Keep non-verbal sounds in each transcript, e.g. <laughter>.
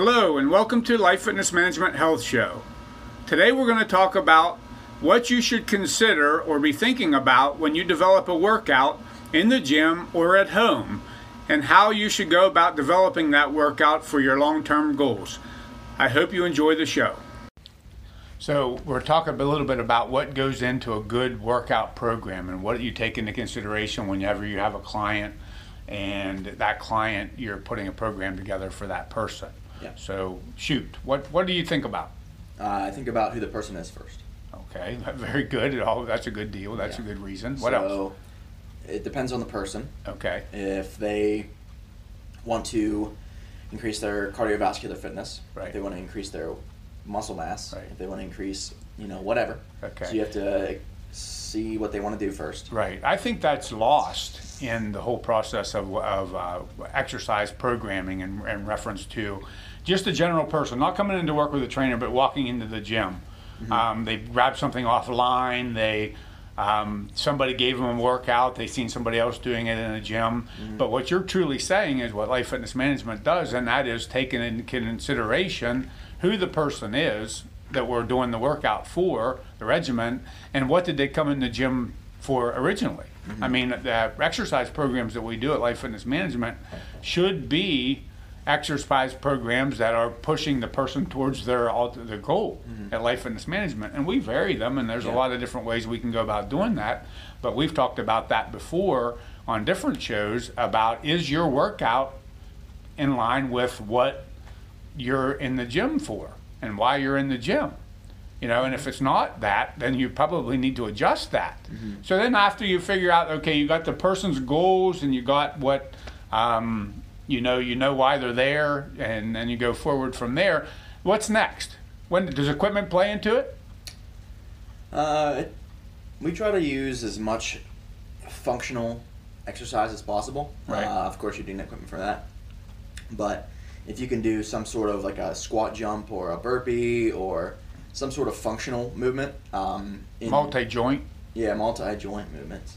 Hello, and welcome to Life Fitness Management Health Show. Today we're going to talk about what you should consider or be thinking about when you develop a workout in the gym or at home, and how you should go about developing that workout for your long term goals. I hope you enjoy the show. So, we're talking a little bit about what goes into a good workout program and what you take into consideration whenever you have a client and that client you're putting a program together for that person. Yeah. So, shoot, what what do you think about? Uh, I think about who the person is first. Okay, <laughs> very good. Oh, that's a good deal. That's a good reason. What so, else? It depends on the person. Okay. If they want to increase their cardiovascular fitness, Right. if they want to increase their muscle mass, Right. if they want to increase, you know, whatever. Okay. So you have to see what they want to do first. Right. I think that's lost in the whole process of, of uh, exercise programming and, in reference to just a general person, not coming in to work with a trainer, but walking into the gym. Um, they grab something offline. They um, somebody gave them a workout. They seen somebody else doing it in a gym. But what you're truly saying is what Life Fitness Management does, and that is taking into consideration who the person is that we're doing the workout for, the regimen, and what did they come in the gym for originally. Mm-hmm. I mean, the exercise programs that we do at Life Fitness Management should be exercise programs that are pushing the person towards their their goal mm-hmm. at Life Fitness Management, and we vary them, and there's a lot of different ways we can go about doing that. But we've talked about that before on different shows about is your workout in line with what you're in the gym for and why you're in the gym. You know, and if it's not that, then you probably need to adjust that. So then after you figure out, okay, you got the person's goals and you got what, um, you know, you know why they're there, and then you go forward from there. What's next? When does equipment play into it? Uh, we try to use as much functional exercise as possible. Right. Uh, of course, you need equipment for that. But if you can do some sort of like a squat jump or a burpee or some sort of functional movement, um, in, Multi joint. yeah, multi joint movements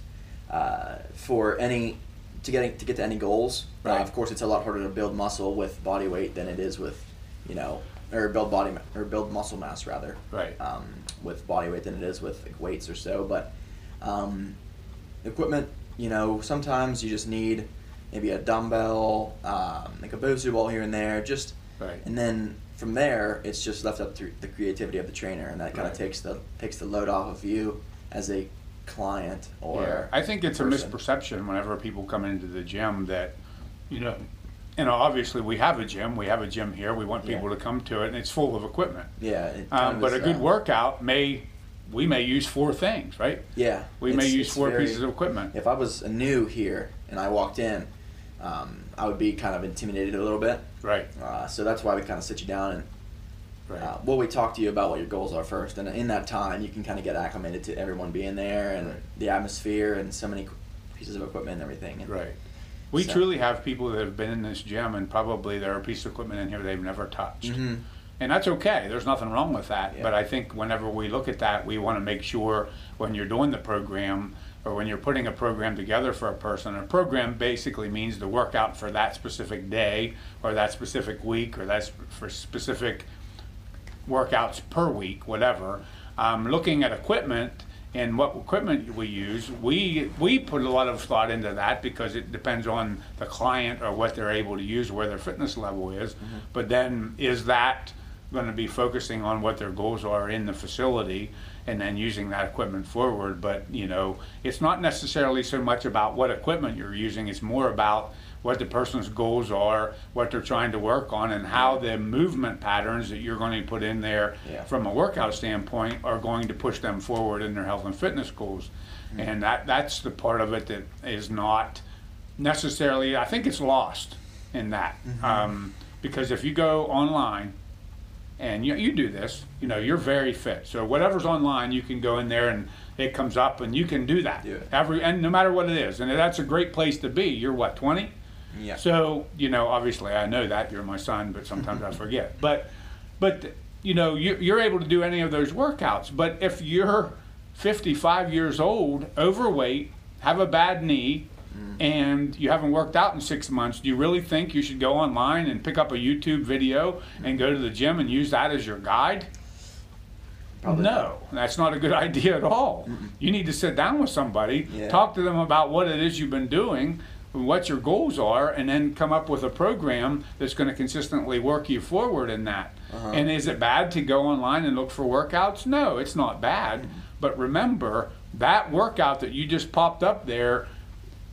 uh, for any to get to get to any goals. Uh, of course, it's a lot harder to build muscle with body weight than it is with, you know, or build body or build muscle mass rather Right. um, with body weight than it is with like, weights or so. But um, equipment, you know, sometimes you just need maybe a dumbbell, um, like a Bosu ball here and there, just Right. and then from there it's just left up to the creativity of the trainer, and that kind Right. of takes the takes the load off of you as a client or Yeah, I think it's a misperception whenever people come into the gym that, you know, you know, obviously we have a gym, we have a gym here, we want Yeah. people to come to it, and it's full of equipment. yeah. Um, but is, a good uh, workout may, we may use four things, right? Yeah, We may use four very- pieces of equipment. If I was new here and I walked in, um, I would be kind of intimidated a little bit. Right, Uh, so that's why we kind of sit you down and right. uh, well, we talk to you about what your goals are first, and in that time, you can kind of get acclimated to everyone being there and Right. the atmosphere and so many pieces of equipment and everything. And Right. We So- truly have people that have been in this gym and probably there are pieces of equipment in here they've never touched. Mhm. And that's okay. There's nothing wrong with that. Yeah. But I think whenever we look at that, we want to make sure when you're doing the program or when you're putting a program together for a person, a program basically means the workout for that specific day or that specific week or that's for specific workouts per week, whatever. Um, looking at equipment and what equipment we use, we we put a lot of thought into that because it depends on the client or what they're able to use, where their fitness level is. But then is that going to be focusing on what their goals are in the facility and then using that equipment forward? But you know, it's not necessarily so much about what equipment you're using; it's more about what the person's goals are, what they're trying to work on, and how the movement patterns that you're going to put in there Yeah. from a workout standpoint are going to push them forward in their health and fitness goals. And that that's the part of it that is not necessarily. I think it's lost in that um, because if you go online and you, you do this, you know, you're very fit. So whatever's online, you can go in there and it comes up and you can do that. Every and no matter what it is, and that's a great place to be. You're what twenty. Yeah. So you know, obviously, I know that you're my son, but sometimes I forget. <laughs> But, but you know, you, you're able to do any of those workouts. But if you're 55 years old, overweight, have a bad knee, and you haven't worked out in six months, do you really think you should go online and pick up a YouTube video and go to the gym and use that as your guide? Probably no, that's not a good <laughs> idea at all. You need to sit down with somebody, Yeah. talk to them about what it is you've been doing, what your goals are, and then come up with a program that's going to consistently work you forward in that. Uh-huh. And is it bad to go online and look for workouts? No, it's not bad. But remember, that workout that you just popped up there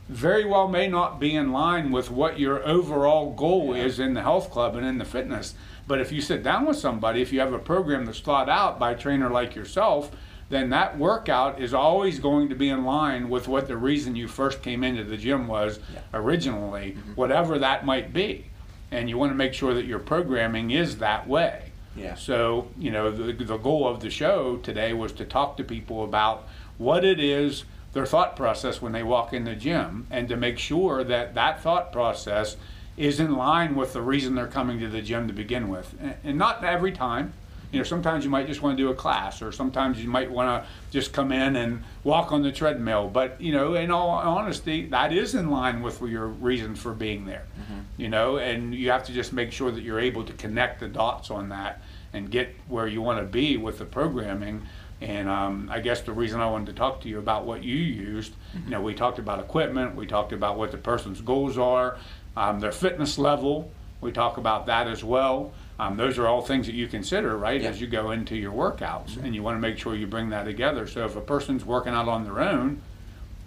very well may not be in line with what your overall goal is in the health club and in the fitness. But if you sit down with somebody, if you have a program that's thought out by a trainer like yourself, then that workout is always going to be in line with what the reason you first came into the gym was Yeah. originally, mm-hmm. whatever that might be. And you want to make sure that your programming is that way. Yeah. So, you know, the, the goal of the show today was to talk to people about what it is, their thought process when they walk in the gym, and to make sure that that thought process is in line with the reason they're coming to the gym to begin with. And, not every time. You know, sometimes you might just want to do a class, or sometimes you might want to just come in and walk on the treadmill. But, you know, in all honesty, that is in line with your reason for being there. Mm-hmm. You know, and you have to just make sure that you're able to connect the dots on that and get where you want to be with the programming. And um, I guess the reason I wanted to talk to you about what you used, you know, we talked about equipment, we talked about what the person's goals are, um, their fitness level, we talk about that as well. Um, those are all things that you consider, right, Yeah. as you go into your workouts, and you want to make sure you bring that together. So if a person's working out on their own,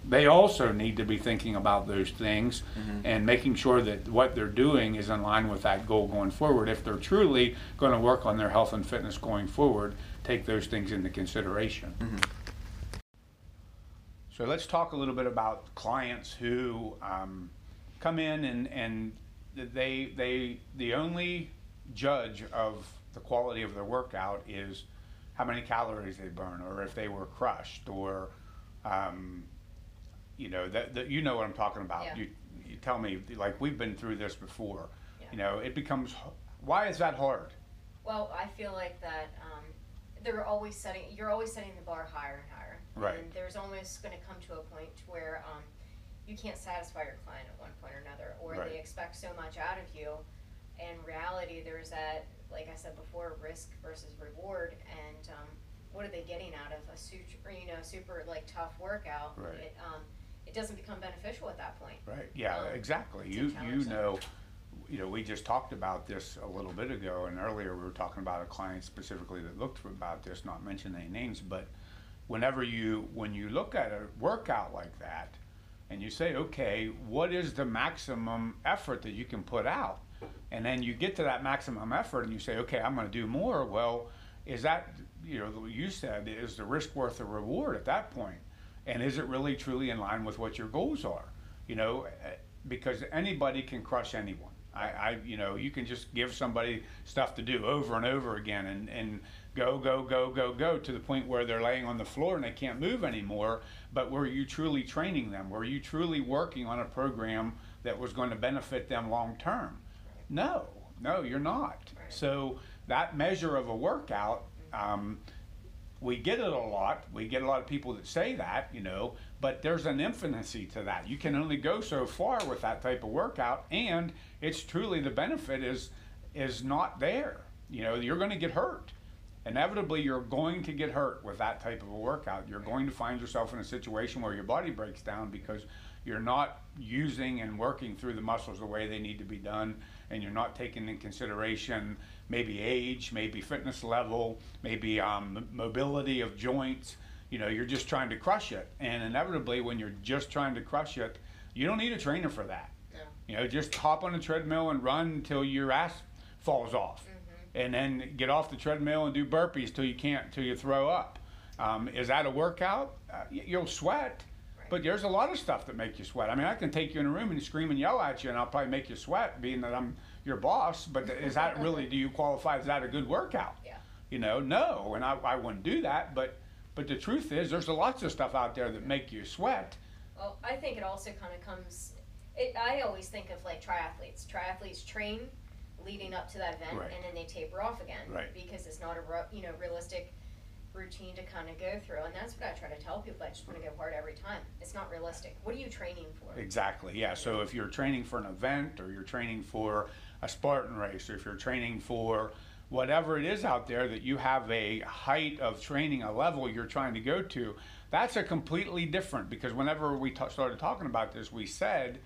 they also need to be thinking about those things and making sure that what they're doing is in line with that goal going forward. If they're truly going to work on their health and fitness going forward, take those things into consideration. So let's talk a little bit about clients who um, come in and, and they, they, the only judge of the quality of their workout is how many calories they burn or if they were crushed or, um, you know, that, that, you know what I'm talking about. Yeah. You, you tell me, like, we've been through this before. Yeah. You know, it becomes, h- why is that hard? Well, I feel like that um, they're always setting. You're always setting the bar higher and higher. Right. And there's almost going to come to a point where um, you can't satisfy your client at one point or another, or Right. they expect so much out of you. In reality, there's that, like I said before, risk versus reward, and um, what are they getting out of a super, you know, super like tough workout? Right. It, um, it doesn't become beneficial at that point. Right, yeah, Um, exactly. You, you know, you know, we just talked about this a little bit ago, and earlier we were talking about a client specifically that looked about this, not mentioning any names, but whenever you, when you look at a workout like that, and you say, okay, what is the maximum effort that you can put out? And then you get to that maximum effort and you say, okay, I'm gonna do more, well, is that, you know, what you said, is the risk worth the reward at that point? And is it really truly in line with what your goals are? You know, eh, because anybody can crush anyone. I, I, you know, you can just give somebody stuff to do over and over again and, and go, go, go, go, go to the point where they're laying on the floor and they can't move anymore. But were you truly training them? Were you truly working on a program that was going to benefit them long term? No, no, you're not. So that measure of a workout, um, we get it a lot. We get a lot of people that say that, you know, but there's an infinity to that. You can only go so far with that type of workout, and it's truly the benefit is is not there. You know, you're going to get hurt. Inevitably, you're going to get hurt with that type of a workout. You're going to find yourself in a situation where your body breaks down because you're not using and working through the muscles the way they need to be done, and you're not taking in consideration maybe age, maybe fitness level, maybe um, mobility of joints. You know, you're just trying to crush it, and inevitably, when you're just trying to crush it, you don't need a trainer for that. No. You know, just hop on a treadmill and run until your ass falls off, and then get off the treadmill and do burpees till you can't, till you throw up. Um, is that a workout? Uh, you'll sweat, but there's a lot of stuff that make you sweat. I mean, I can take you in a room and scream and yell at you, and I'll probably make you sweat, being that I'm your boss. But is that <laughs> really? Do you qualify? Is that a good workout? Yeah. You know, no, and I, I wouldn't do that. But but the truth is, there's lots of stuff out there that make you sweat. Well, I think it also kind of comes. It, I always think of like triathletes. Triathletes train leading up to that event, Right. and then they taper off again, Right. Because it's not a you know realistic routine to kind of go through, and that's what I try to tell people. I just want to go hard every time. It's not realistic. What are you training for? Exactly, yeah. So if you're training for an event or you're training for a Spartan race or if you're training for whatever it is out there that you have a height of training, a level you're trying to go to, that's a completely different because whenever we ta- started talking about this, we said,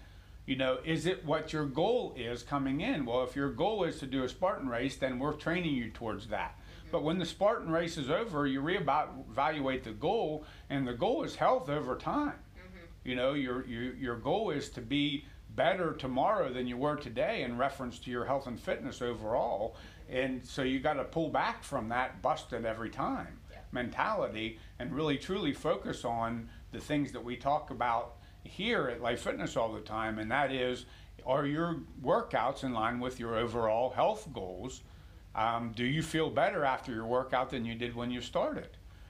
you know, is it what your goal is coming in? Well, if your goal is to do a Spartan race, then we're training you towards that. But when the Spartan race is over, you reevaluate the goal, and the goal is health over time. Mm-hmm. You know, your, your, your goal is to be better tomorrow than you were today in reference to your health and fitness overall. And so you got to pull back from that busted every time Yeah. mentality and really truly focus on the things that we talk about here at Life Fitness all the time. And that is, are your workouts in line with your overall health goals? Um, do you feel better after your workout than you did when you started?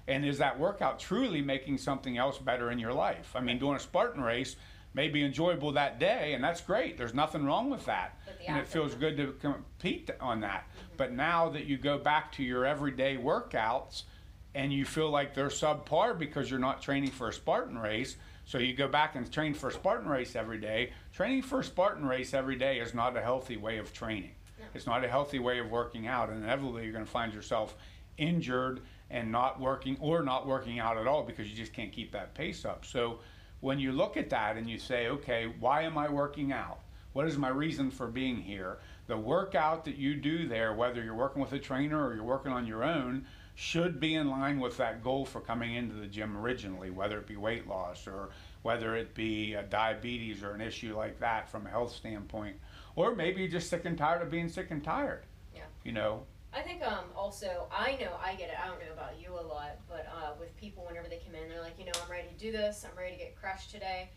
And is that workout truly making something else better in your life? I mean, doing a Spartan race may be enjoyable that day, and that's great. There's nothing wrong with that. And it feels good to compete on that. But now that you go back to your everyday workouts and you feel like they're subpar because you're not training for a Spartan race, so you go back and train for a Spartan race every day, training for a Spartan race every day is not a healthy way of training. It's not a healthy way of working out, and inevitably you're going to find yourself injured and not working or not working out at all because you just can't keep that pace up. So when you look at that and you say, okay, why am I working out? What is my reason for being here? The workout that you do there, whether you're working with a trainer or you're working on your own, should be in line with that goal for coming into the gym originally, whether it be weight loss or whether it be uh, diabetes or an issue like that from a health standpoint. Or maybe you're just sick and tired of being sick and tired. Yeah. You know, I think um, also I know I get it. I don't know about you a lot, but uh, with people whenever they come in, they're like, you know, I'm ready to do this. I'm ready to get crushed today.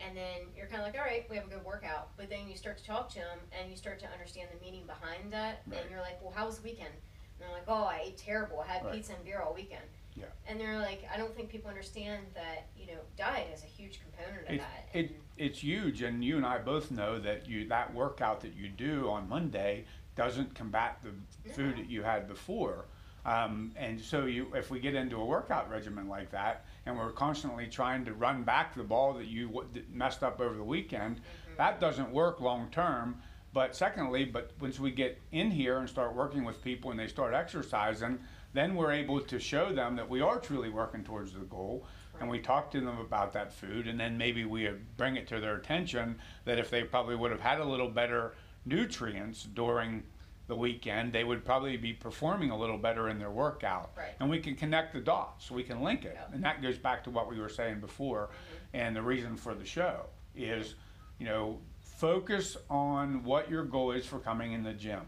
And then you're kind of like, all right, we have a good workout. But then you start to talk to them and you start to understand the meaning behind that. Right. And you're like, well, how was the weekend? And they're like, oh, I ate terrible. I had Right. pizza and beer all weekend. Yeah. And they're like, I don't think people understand that, you know, diet is a huge component of It, that. it, it's huge, and you and I both know that you that workout that you do on Monday doesn't combat the food that you had before. Um, and so you, if we get into a workout regimen like that, and we're constantly trying to run back the ball that you w- that messed up over the weekend, that doesn't work long term. But secondly, but once we get in here and start working with people and they start exercising, then we're able to show them that we are truly working towards the goal. And we talk to them about that food, and then maybe we bring it to their attention that if they probably would have had a little better nutrients during the weekend, they would probably be performing a little better in their workout. Right. And we can connect the dots, we can link it. Yeah. And that goes back to what we were saying before. Mm-hmm. And the reason for the show is, you know, focus on what your goal is for coming in the gym.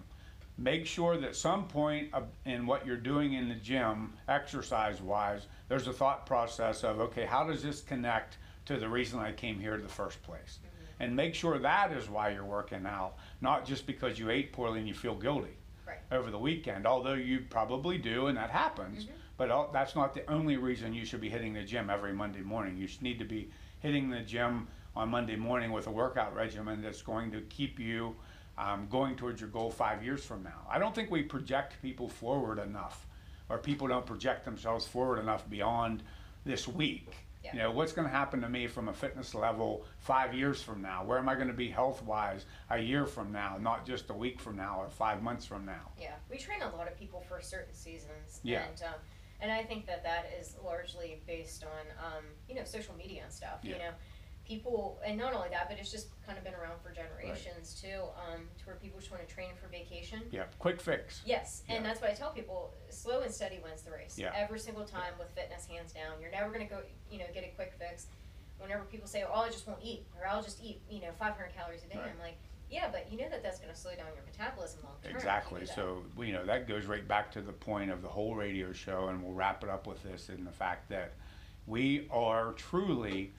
Make sure that some point in what you're doing in the gym, exercise wise, there's a thought process of, okay, how does this connect to the reason I came here in the first place? Mm-hmm. And make sure that is why you're working out, not just because you ate poorly and you feel guilty Right. over the weekend, although you probably do, and that happens. Mm-hmm. But that's not the only reason you should be hitting the gym every Monday morning. You need to be hitting the gym on Monday morning with a workout regimen that's going to keep you um, going towards your goal five years from now. I don't think we project people forward enough, or people don't project themselves forward enough beyond this week. Yeah. You know, what's going to happen to me from a fitness level five years from now? Where am I going to be health wise a year from now, not just a week from now or five months from now? Yeah, we train a lot of people for certain seasons. Yeah. And, um, and I think that that is largely based on, um, you know, social media and stuff. You Yeah. know, people, and not only that, but it's just kind of been around for generations too, um, to where people just want to train for vacation. Yeah, quick fix. Yes, and Yeah. that's why I tell people, slow and steady wins the race. Yeah. Every single time with fitness, hands down. You're never gonna go, you know, get a quick fix. Whenever people say, "Oh, I just won't eat," or "I'll just eat," you know, 500 calories a day, Right. I'm like, yeah, but you know that that's gonna slow down your metabolism long term. if you Exactly. do that. So, you know, that goes right back to the point of the whole radio show, and we'll wrap it up with this in the fact that we are truly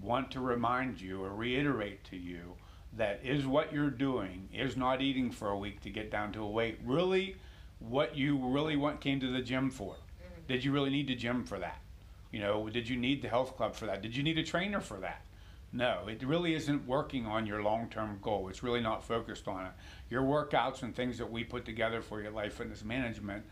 want to remind you or reiterate to you that is what you're doing is not eating for a week to get down to a weight really what you really want came to the gym for. Mm-hmm. Did you really need the gym for that? You know did you need the health club for that? Did you need a trainer for that? No, it really isn't working on your long term goal. It's really not focused on it. Your workouts and things that we put together for your life fitness management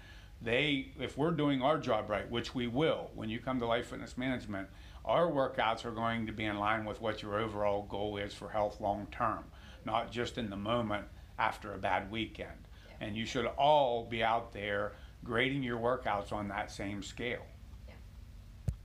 they, if we're doing our job right, which we will, when you come to Life Fitness Management, our workouts are going to be in line with what your overall goal is for health long term, not just in the moment after a bad weekend. Yeah. And you should all be out there grading your workouts on that same scale.